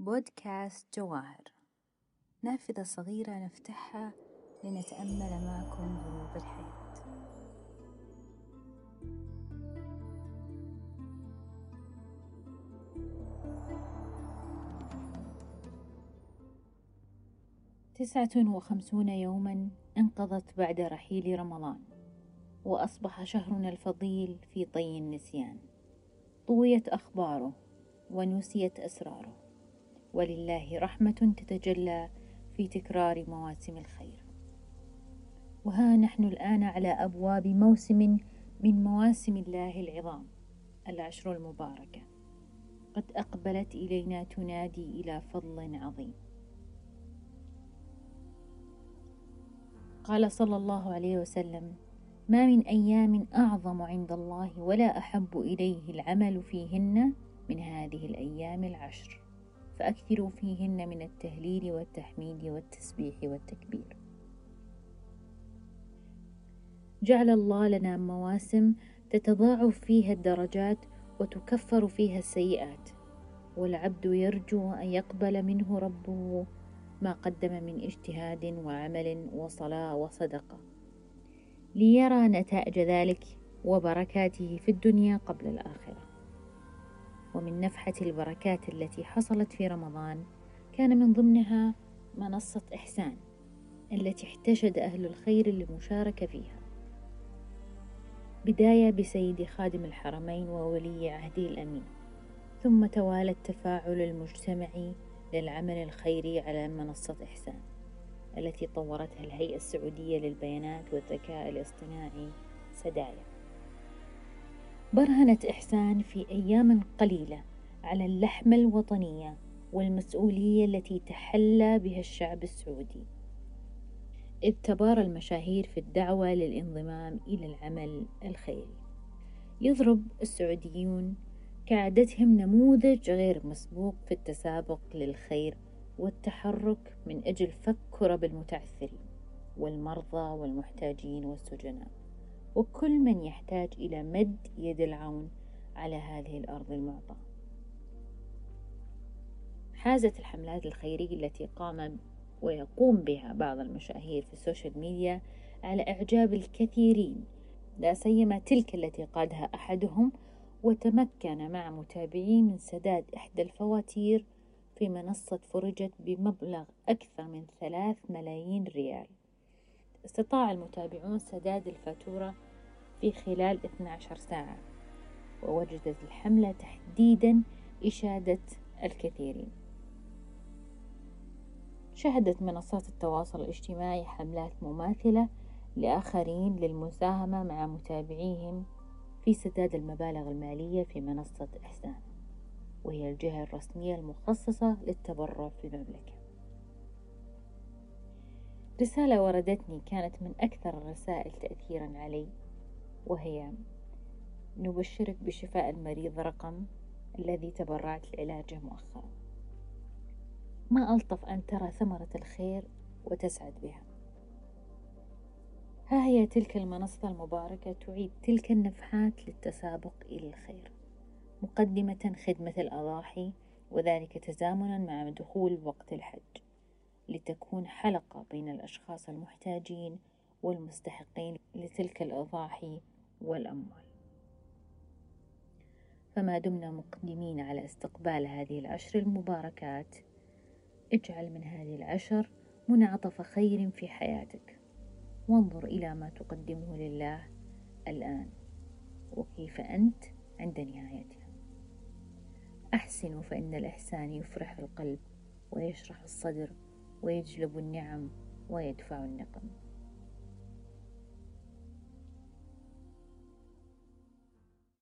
بودكاست جواهر. نافذة صغيرة نفتحها لنتأمل معكم غروب الحياة تسعة وخمسون يوما انقضت بعد رحيل رمضان وأصبح شهرنا الفضيل في طي النسيان. طويت أخباره ونسيت أسراره. ولله رحمة تتجلى في تكرار مواسم الخير. وها نحن الآن على أبواب موسم من مواسم الله العظام العشر المباركة. قد أقبلت إلينا تنادي إلى فضل عظيم. قال صلى الله عليه وسلم ما من أيام أعظم عند الله ولا أحب إليه العمل فيهن من هذه الأيام العشر. فأكثروا فيهن من التهليل والتحميد والتسبيح والتكبير. جعل الله لنا مواسم تتضاعف فيها الدرجات وتكفر فيها السيئات والعبد يرجو أن يقبل منه ربه ما قدم من اجتهاد وعمل وصلاة وصدقة ليرى نتائج ذلك وبركاته في الدنيا قبل الآخرة. ومن نفحة البركات التي حصلت في رمضان كان من ضمنها منصة إحسان التي احتشد أهل الخير للمشاركة فيها. بداية بسيد خادم الحرمين وولي عهده الأمين. ثم توالى التفاعل المجتمعي للعمل الخيري على منصة إحسان التي طورتها الهيئة السعودية للبيانات والذكاء الاصطناعي سدايا. برهنت إحسان في أيام قليلة على اللحمة الوطنية والمسؤولية التي تحلى بها الشعب السعودي. إذ تبارى المشاهير في الدعوة للانضمام إلى العمل الخيري. يضرب السعوديون كعادتهم نموذج غير مسبوق في التسابق للخير والتحرك من أجل فك كرب المتعثرين والمرضى والمحتاجين والسجناء. وكل من يحتاج إلى مد يد العون على هذه الأرض المعطاة. حازت الحملات الخيرية التي قام ويقوم بها بعض المشاهير في ال social media على إعجاب الكثيرين لا سيما تلك التي قادها أحدهم وتمكن مع متابعيه من سداد إحدى الفواتير في منصة فرجت بمبلغ أكثر من ثلاث ملايين ريال. استطاع المتابعون سداد الفاتورة في خلال 12 ساعة ووجدت الحملة تحديدا إشادة الكثيرين. شهدت منصات التواصل الاجتماعي حملات مماثلة لآخرين للمساهمة مع متابعيهم في سداد المبالغ المالية في منصة إحسان وهي الجهة الرسمية المخصصة للتبرع في المملكة. رسالة وردتني كانت من أكثر الرسائل تأثيرا علي وهي نبشرك بشفاء المريض رقم الذي تبرعت لعلاجه مؤخرا. ما ألطف أن ترى ثمرة الخير وتسعد بها. ها هي تلك المنصة المباركة تعيد تلك النفحات للتسابق إلى الخير. مقدمة خدمة الأضاحي وذلك تزامنا مع دخول وقت الحج. لتكون حلقة بين الأشخاص المحتاجين والمستحقين لتلك الأضاحي والأموال. فما دمنا مقدمين على استقبال هذه العشر المباركات. اجعل من هذه العشر منعطف خير في حياتك. وانظر إلى ما تقدمه لله الآن. وكيف أنت عند نهايتها. أحسنوا فإن الإحسان يفرح القلب ويشرح الصدر. ويجلب النعم ويدفع النقم.